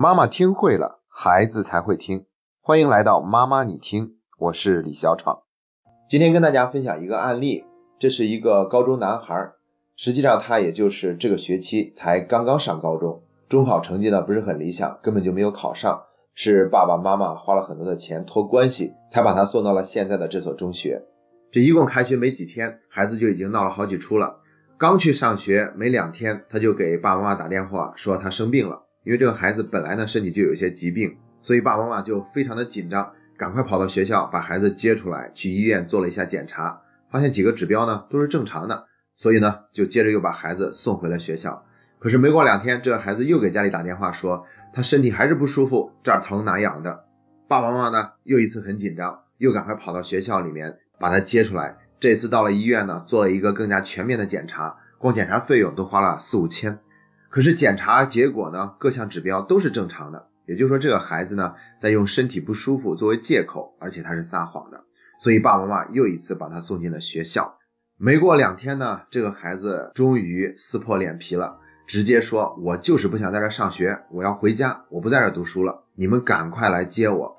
妈妈听会了，孩子才会听。欢迎来到妈妈你听，我是李小闯。今天跟大家分享一个案例，这是一个高中男孩，实际上他也就是这个学期才刚刚上高中，中考成绩呢不是很理想，根本就没有考上，是爸爸妈妈花了很多的钱托关系才把他送到了现在的这所中学。这一共开学没几天，孩子就已经闹了好几出了。刚去上学没两天，他就给爸爸妈妈打电话说他生病了。因为这个孩子本来呢身体就有一些疾病，所以爸爸妈妈就非常的紧张，赶快跑到学校把孩子接出来，去医院做了一下检查，发现几个指标呢都是正常的，所以呢就接着又把孩子送回了学校。可是没过两天，这个孩子又给家里打电话说他身体还是不舒服，这儿疼哪痒的。爸爸妈妈呢又一次很紧张，又赶快跑到学校里面把他接出来。这次到了医院呢，做了一个更加全面的检查，光检查费用都花了四五千。可是检查结果呢，各项指标都是正常的，也就是说这个孩子呢在用身体不舒服作为借口，而且他是撒谎的，所以爸爸妈妈又一次把他送进了学校。没过两天呢，这个孩子终于撕破脸皮了，直接说：“我就是不想在这上学，我要回家，我不在这读书了，你们赶快来接我。”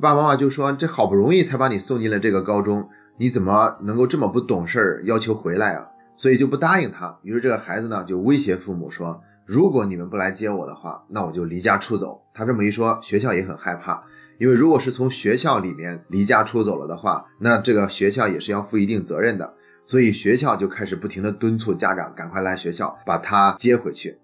爸爸妈妈就说：“这好不容易才把你送进了这个高中，你怎么能够这么不懂事儿，要求回来啊？”所以就不答应他。于是这个孩子呢就威胁父母说。如果你们不来接我的话，那我就离家出走。他这么一说，学校也很害怕，因为如果是从学校里面离家出走了的话，那这个学校也是要负一定责任的。所以学校就开始不停的敦促家长赶快来学校把他接回去。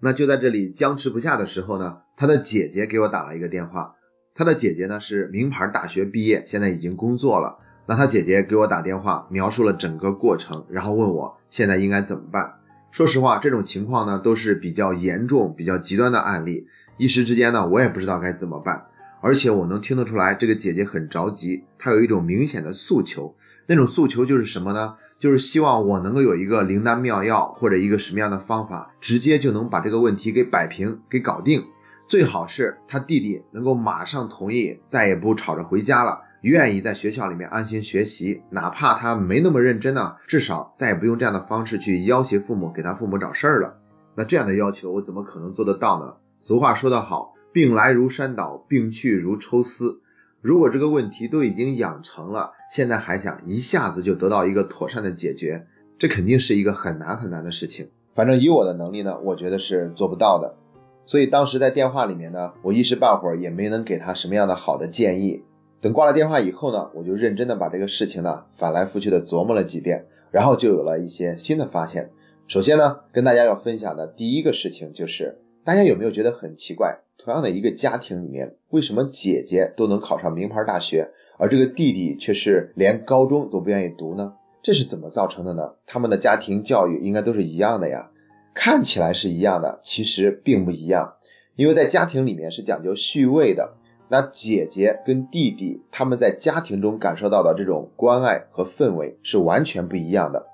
那就在这里僵持不下的时候呢，他的姐姐给我打了一个电话。他的姐姐呢是名牌大学毕业，现在已经工作了。那他姐姐给我打电话，描述了整个过程，然后问我现在应该怎么办。说实话，这种情况呢都是比较严重、比较极端的案例，一时之间呢我也不知道该怎么办。而且我能听得出来，这个姐姐很着急，她有一种明显的诉求，那种诉求就是什么呢？就是希望我能够有一个灵丹妙药，或者一个什么样的方法，直接就能把这个问题给摆平、给搞定。最好是她弟弟能够马上同意，再也不吵着回家了。愿意在学校里面安心学习，哪怕他没那么认真呢，至少再也不用这样的方式去要挟父母，给他父母找事儿了。那这样的要求我怎么可能做得到呢？俗话说得好，病来如山倒，病去如抽丝。如果这个问题都已经养成了，现在还想一下子就得到一个妥善的解决，这肯定是一个很难很难的事情。反正以我的能力呢，我觉得是做不到的。所以当时在电话里面呢，我一时半会儿也没能给他什么样的好的建议。等挂了电话以后呢，我就认真的把这个事情呢翻来覆去的琢磨了几遍，然后就有了一些新的发现。首先呢，跟大家要分享的第一个事情就是，大家有没有觉得很奇怪？同样的一个家庭里面，为什么姐姐都能考上名牌大学，而这个弟弟却是连高中都不愿意读呢？这是怎么造成的呢？他们的家庭教育应该都是一样的呀，看起来是一样的，其实并不一样，因为在家庭里面是讲究序位的。那姐姐跟弟弟他们在家庭中感受到的这种关爱和氛围是完全不一样的。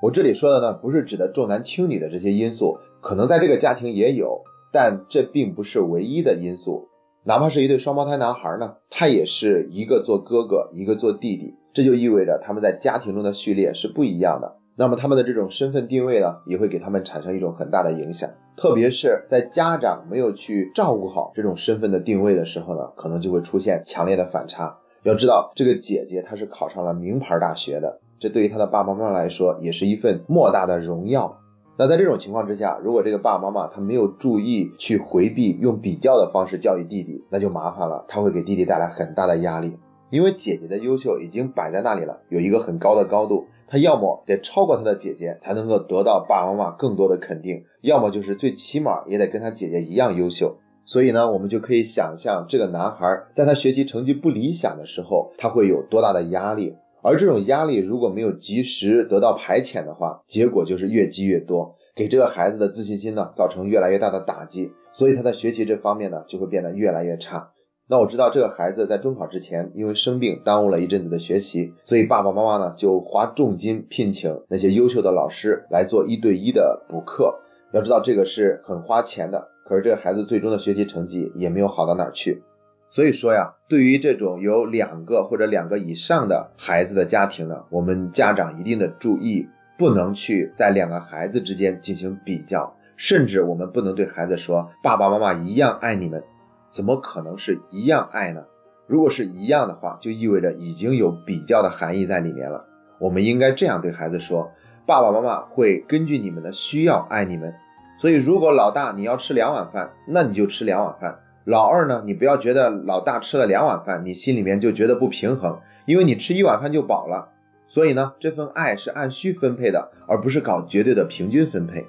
我这里说的呢，不是指的重男轻女的这些因素，可能在这个家庭也有，但这并不是唯一的因素。哪怕是一对双胞胎男孩呢，他也是一个做哥哥，一个做弟弟，这就意味着他们在家庭中的序列是不一样的。那么他们的这种身份定位呢，也会给他们产生一种很大的影响，特别是在家长没有去照顾好这种身份的定位的时候呢，可能就会出现强烈的反差。要知道，这个姐姐她是考上了名牌大学的，这对于她的爸爸妈妈来说也是一份莫大的荣耀。那在这种情况之下，如果这个爸爸妈妈他没有注意去回避，用比较的方式教育弟弟，那就麻烦了，他会给弟弟带来很大的压力。因为姐姐的优秀已经摆在那里了，有一个很高的高度，他要么得超过他的姐姐，才能够得到爸爸妈妈更多的肯定；要么就是最起码也得跟他姐姐一样优秀。所以呢，我们就可以想象这个男孩在他学习成绩不理想的时候，他会有多大的压力。而这种压力如果没有及时得到排遣的话，结果就是越积越多，给这个孩子的自信心呢造成越来越大的打击，所以他在学习这方面呢就会变得越来越差。那我知道这个孩子在中考之前因为生病耽误了一阵子的学习，所以爸爸妈妈呢就花重金聘请那些优秀的老师来做一对一的补课。要知道这个是很花钱的，可是这个孩子最终的学习成绩也没有好到哪儿去。所以说呀，对于这种有两个或者两个以上的孩子的家庭呢，我们家长一定的注意，不能去在两个孩子之间进行比较。甚至我们不能对孩子说爸爸妈妈一样爱你们，怎么可能是一样爱呢？如果是一样的话，就意味着已经有比较的含义在里面了。我们应该这样对孩子说：爸爸妈妈会根据你们的需要爱你们。所以，如果老大你要吃两碗饭，那你就吃两碗饭。老二呢，你不要觉得老大吃了两碗饭，你心里面就觉得不平衡，因为你吃一碗饭就饱了。所以呢，这份爱是按需分配的，而不是搞绝对的平均分配。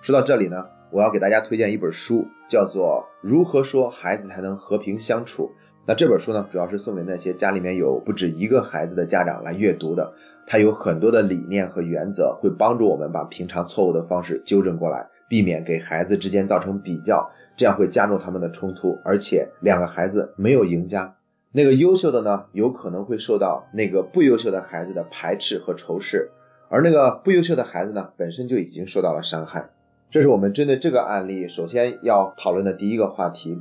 说到这里呢，我要给大家推荐一本书，叫做《如何说孩子才能和平相处》。那这本书呢，主要是送给那些家里面有不止一个孩子的家长来阅读的。它有很多的理念和原则，会帮助我们把平常错误的方式纠正过来，避免给孩子之间造成比较，这样会加重他们的冲突，而且两个孩子没有赢家。那个优秀的呢，有可能会受到那个不优秀的孩子的排斥和仇视，而那个不优秀的孩子呢，本身就已经受到了伤害。这是我们针对这个案例首先要讨论的第一个话题。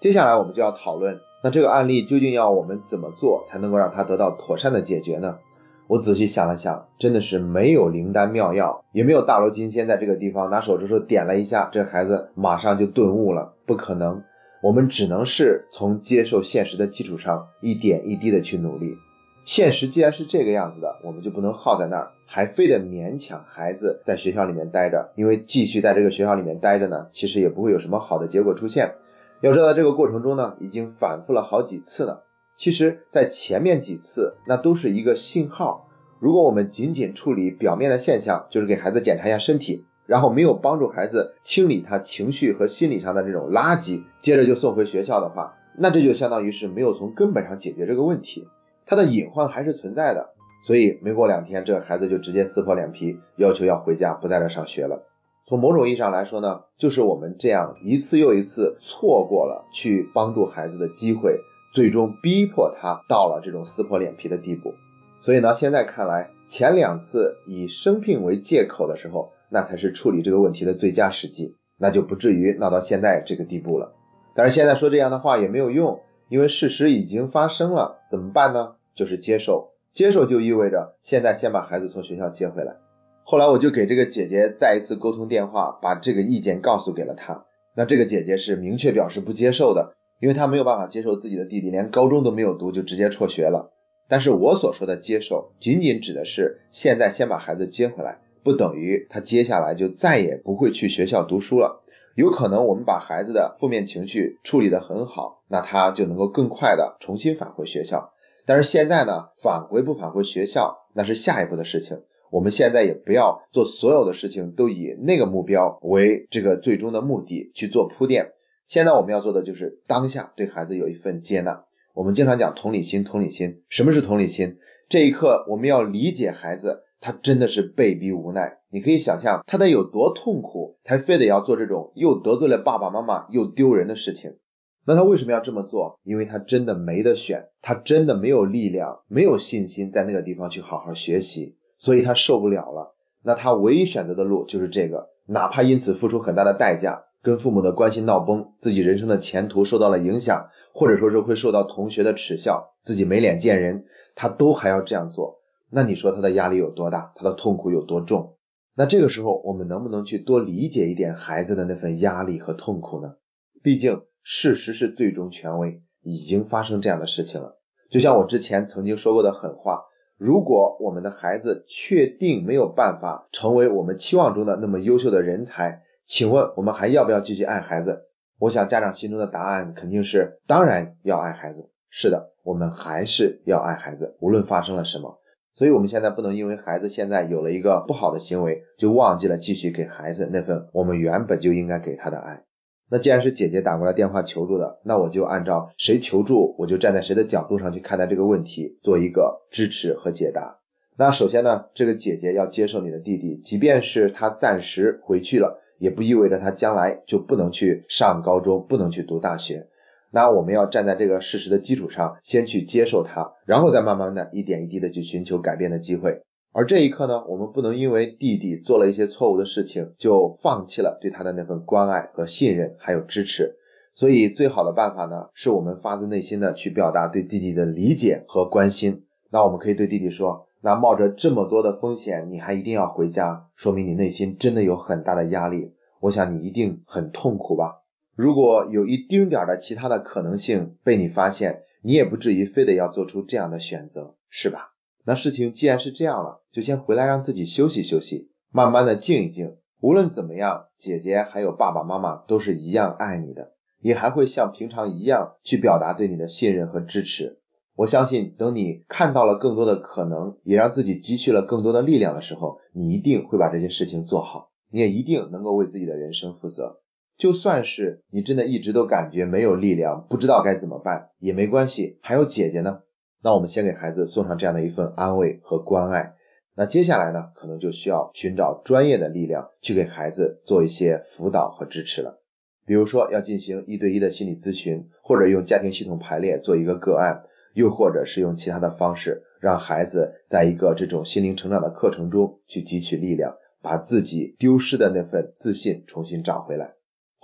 接下来我们就要讨论，那这个案例究竟要我们怎么做才能够让它得到妥善的解决呢？我仔细想了想，真的是没有灵丹妙药，也没有大罗金仙在这个地方拿手指头点了一下，这孩子马上就顿悟了，不可能。我们只能是从接受现实的基础上，一点一滴的去努力。现实既然是这个样子的，我们就不能耗在那儿，还非得勉强孩子在学校里面待着，因为继续在这个学校里面待着呢，其实也不会有什么好的结果出现。要知道这个过程中呢，已经反复了好几次了。其实，在前面几次，那都是一个信号。如果我们仅仅处理表面的现象，就是给孩子检查一下身体，然后没有帮助孩子清理他情绪和心理上的这种垃圾，接着就送回学校的话，那这就相当于是没有从根本上解决这个问题。他的隐患还是存在的，所以没过两天，这个孩子就直接撕破脸皮，要求要回家，不在这上学了。从某种意义上来说呢，就是我们这样一次又一次错过了去帮助孩子的机会，最终逼迫他到了这种撕破脸皮的地步。所以呢，现在看来，前两次以生病为借口的时候，那才是处理这个问题的最佳时机，那就不至于闹到现在这个地步了。但是现在说这样的话也没有用。因为事实已经发生了，怎么办呢？就是接受，接受就意味着现在先把孩子从学校接回来。后来我就给这个姐姐再一次沟通电话，把这个意见告诉给了她。那这个姐姐是明确表示不接受的，因为她没有办法接受自己的弟弟连高中都没有读就直接辍学了。但是我所说的接受，仅仅指的是现在先把孩子接回来，不等于他接下来就再也不会去学校读书了。有可能我们把孩子的负面情绪处理得很好，那他就能够更快的重新返回学校。但是现在呢，返回不返回学校，那是下一步的事情。我们现在也不要做所有的事情都以那个目标为这个最终的目的去做铺垫。现在我们要做的就是当下对孩子有一份接纳。我们经常讲同理心，同理心，什么是同理心？这一刻我们要理解孩子。他真的是被逼无奈，你可以想象他得有多痛苦，才非得要做这种又得罪了爸爸妈妈又丢人的事情。那他为什么要这么做？因为他真的没得选，他真的没有力量，没有信心在那个地方去好好学习，所以他受不了了。那他唯一选择的路就是这个，哪怕因此付出很大的代价，跟父母的关系闹崩，自己人生的前途受到了影响，或者说是会受到同学的耻笑，自己没脸见人，他都还要这样做。那你说他的压力有多大，他的痛苦有多重？那这个时候我们能不能去多理解一点孩子的那份压力和痛苦呢？毕竟事实是最终权威，已经发生这样的事情了。就像我之前曾经说过的狠话：如果我们的孩子确定没有办法成为我们期望中的那么优秀的人才，请问我们还要不要继续爱孩子？我想家长心中的答案肯定是当然要爱孩子。是的，我们还是要爱孩子，无论发生了什么。所以，我们现在不能因为孩子现在有了一个不好的行为，就忘记了继续给孩子那份我们原本就应该给他的爱。那既然是姐姐打过来电话求助的，那我就按照谁求助，我就站在谁的角度上去看待这个问题，做一个支持和解答。那首先呢，这个姐姐要接受你的弟弟，即便是他暂时回去了，也不意味着他将来就不能去上高中，不能去读大学。那我们要站在这个事实的基础上，先去接受它，然后再慢慢的一点一滴的去寻求改变的机会。而这一刻呢，我们不能因为弟弟做了一些错误的事情，就放弃了对他的那份关爱和信任，还有支持。所以最好的办法呢，是我们发自内心的去表达对弟弟的理解和关心。那我们可以对弟弟说，那冒着这么多的风险，你还一定要回家，说明你内心真的有很大的压力。我想你一定很痛苦吧。如果有一丁点的其他的可能性被你发现，你也不至于非得要做出这样的选择，是吧？那事情既然是这样了，就先回来让自己休息休息，慢慢的静一静。无论怎么样，姐姐还有爸爸妈妈都是一样爱你的，也还会像平常一样去表达对你的信任和支持。我相信，等你看到了更多的可能，也让自己积蓄了更多的力量的时候，你一定会把这些事情做好，你也一定能够为自己的人生负责。就算是你真的一直都感觉没有力量，不知道该怎么办，也没关系，还有姐姐呢。那我们先给孩子送上这样的一份安慰和关爱。那接下来呢，可能就需要寻找专业的力量去给孩子做一些辅导和支持了。比如说要进行一对一的心理咨询，或者用家庭系统排列做一个个案，又或者是用其他的方式，让孩子在一个这种心灵成长的课程中去汲取力量，把自己丢失的那份自信重新找回来。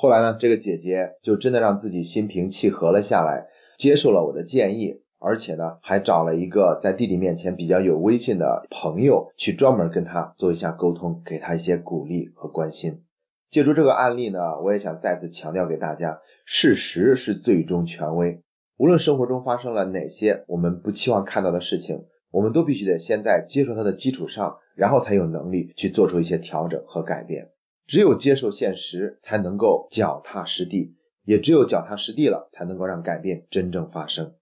后来呢，这个姐姐就真的让自己心平气和了下来，接受了我的建议。而且呢，还找了一个在弟弟面前比较有威信的朋友，去专门跟他做一下沟通，给他一些鼓励和关心。借助这个案例呢，我也想再次强调给大家，事实是最终权威。无论生活中发生了哪些我们不期望看到的事情，我们都必须得先在接受它的基础上，然后才有能力去做出一些调整和改变。只有接受现实，才能够脚踏实地；也只有脚踏实地了，才能够让改变真正发生。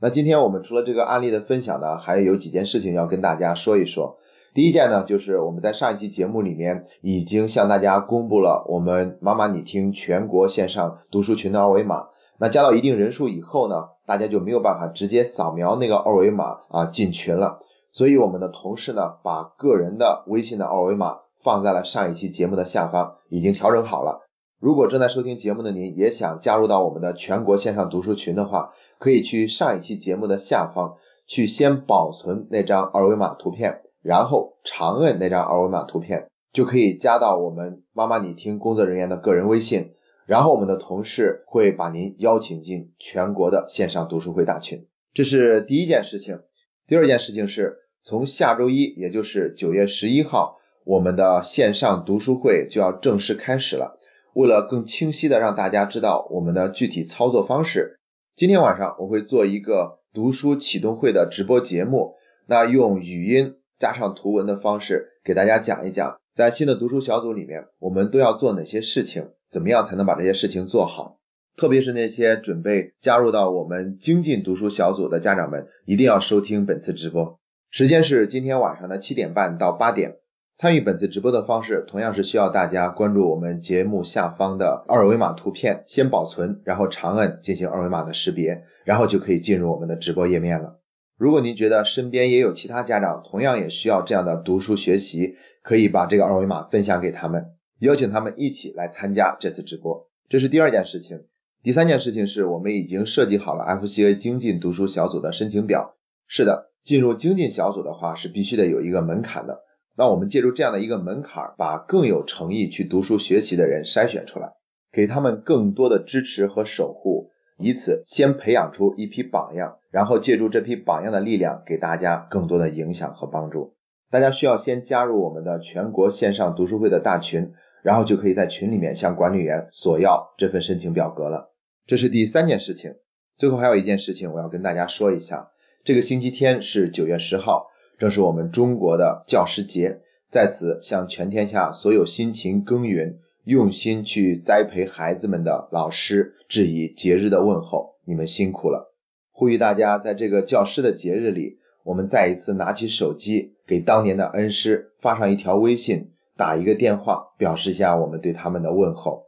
那今天我们除了这个案例的分享呢，还有几件事情要跟大家说一说。第一件呢，就是我们在上一期节目里面已经向大家公布了我们妈妈你听全国线上读书群的二维码。那加到一定人数以后呢，大家就没有办法直接扫描那个二维码啊进群了。所以我们的同事呢，把个人的微信的二维码放在了上一期节目的下方，已经调整好了。如果正在收听节目的您也想加入到我们的全国线上读书群的话，可以去上一期节目的下方去先保存那张二维码图片，然后长按那张二维码图片，就可以加到我们妈妈你听工作人员的个人微信，然后我们的同事会把您邀请进全国的线上读书会大群。这是第一件事情。第二件事情是从下周一，也就是九月十一号，我们的线上读书会就要正式开始了。为了更清晰的让大家知道我们的具体操作方式。今天晚上我会做一个读书启动会的直播节目，那用语音加上图文的方式给大家讲一讲，在新的读书小组里面，我们都要做哪些事情，怎么样才能把这些事情做好。特别是那些准备加入到我们精进读书小组的家长们，一定要收听本次直播，时间是今天晚上的七点半到八点。参与本次直播的方式，同样是需要大家关注我们节目下方的二维码图片，先保存，然后长按进行二维码的识别，然后就可以进入我们的直播页面了。如果您觉得身边也有其他家长同样也需要这样的读书学习，可以把这个二维码分享给他们，邀请他们一起来参加这次直播。这是第二件事情。第三件事情是我们已经设计好了 FCA 精进读书小组的申请表。是的，进入精进小组的话是必须得有一个门槛的。那我们借助这样的一个门槛，把更有诚意去读书学习的人筛选出来，给他们更多的支持和守护，以此先培养出一批榜样，然后借助这批榜样的力量，给大家更多的影响和帮助。大家需要先加入我们的全国线上读书会的大群，然后就可以在群里面向管理员索要这份申请表格了。这是第三件事情。最后还有一件事情我要跟大家说一下，这个星期天是九月十号。正是我们中国的教师节，在此向全天下所有辛勤耕耘、用心去栽培孩子们的老师致以节日的问候。你们辛苦了！呼吁大家在这个教师的节日里，我们再一次拿起手机，给当年的恩师发上一条微信，打一个电话，表示一下我们对他们的问候。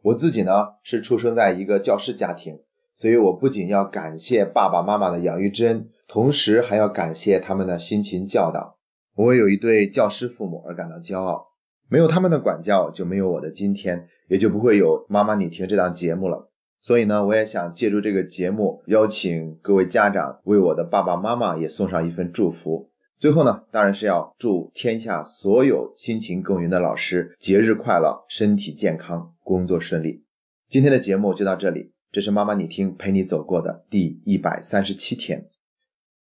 我自己呢，是出生在一个教师家庭，所以我不仅要感谢爸爸妈妈的养育之恩。同时还要感谢他们的辛勤教导，我为有一对教师父母而感到骄傲。没有他们的管教，就没有我的今天，也就不会有妈妈你听这档节目了。所以呢，我也想借助这个节目，邀请各位家长为我的爸爸妈妈也送上一份祝福。最后呢，当然是要祝天下所有辛勤耕耘的老师节日快乐，身体健康，工作顺利。今天的节目就到这里，这是妈妈你听陪你走过的第一百三十七天。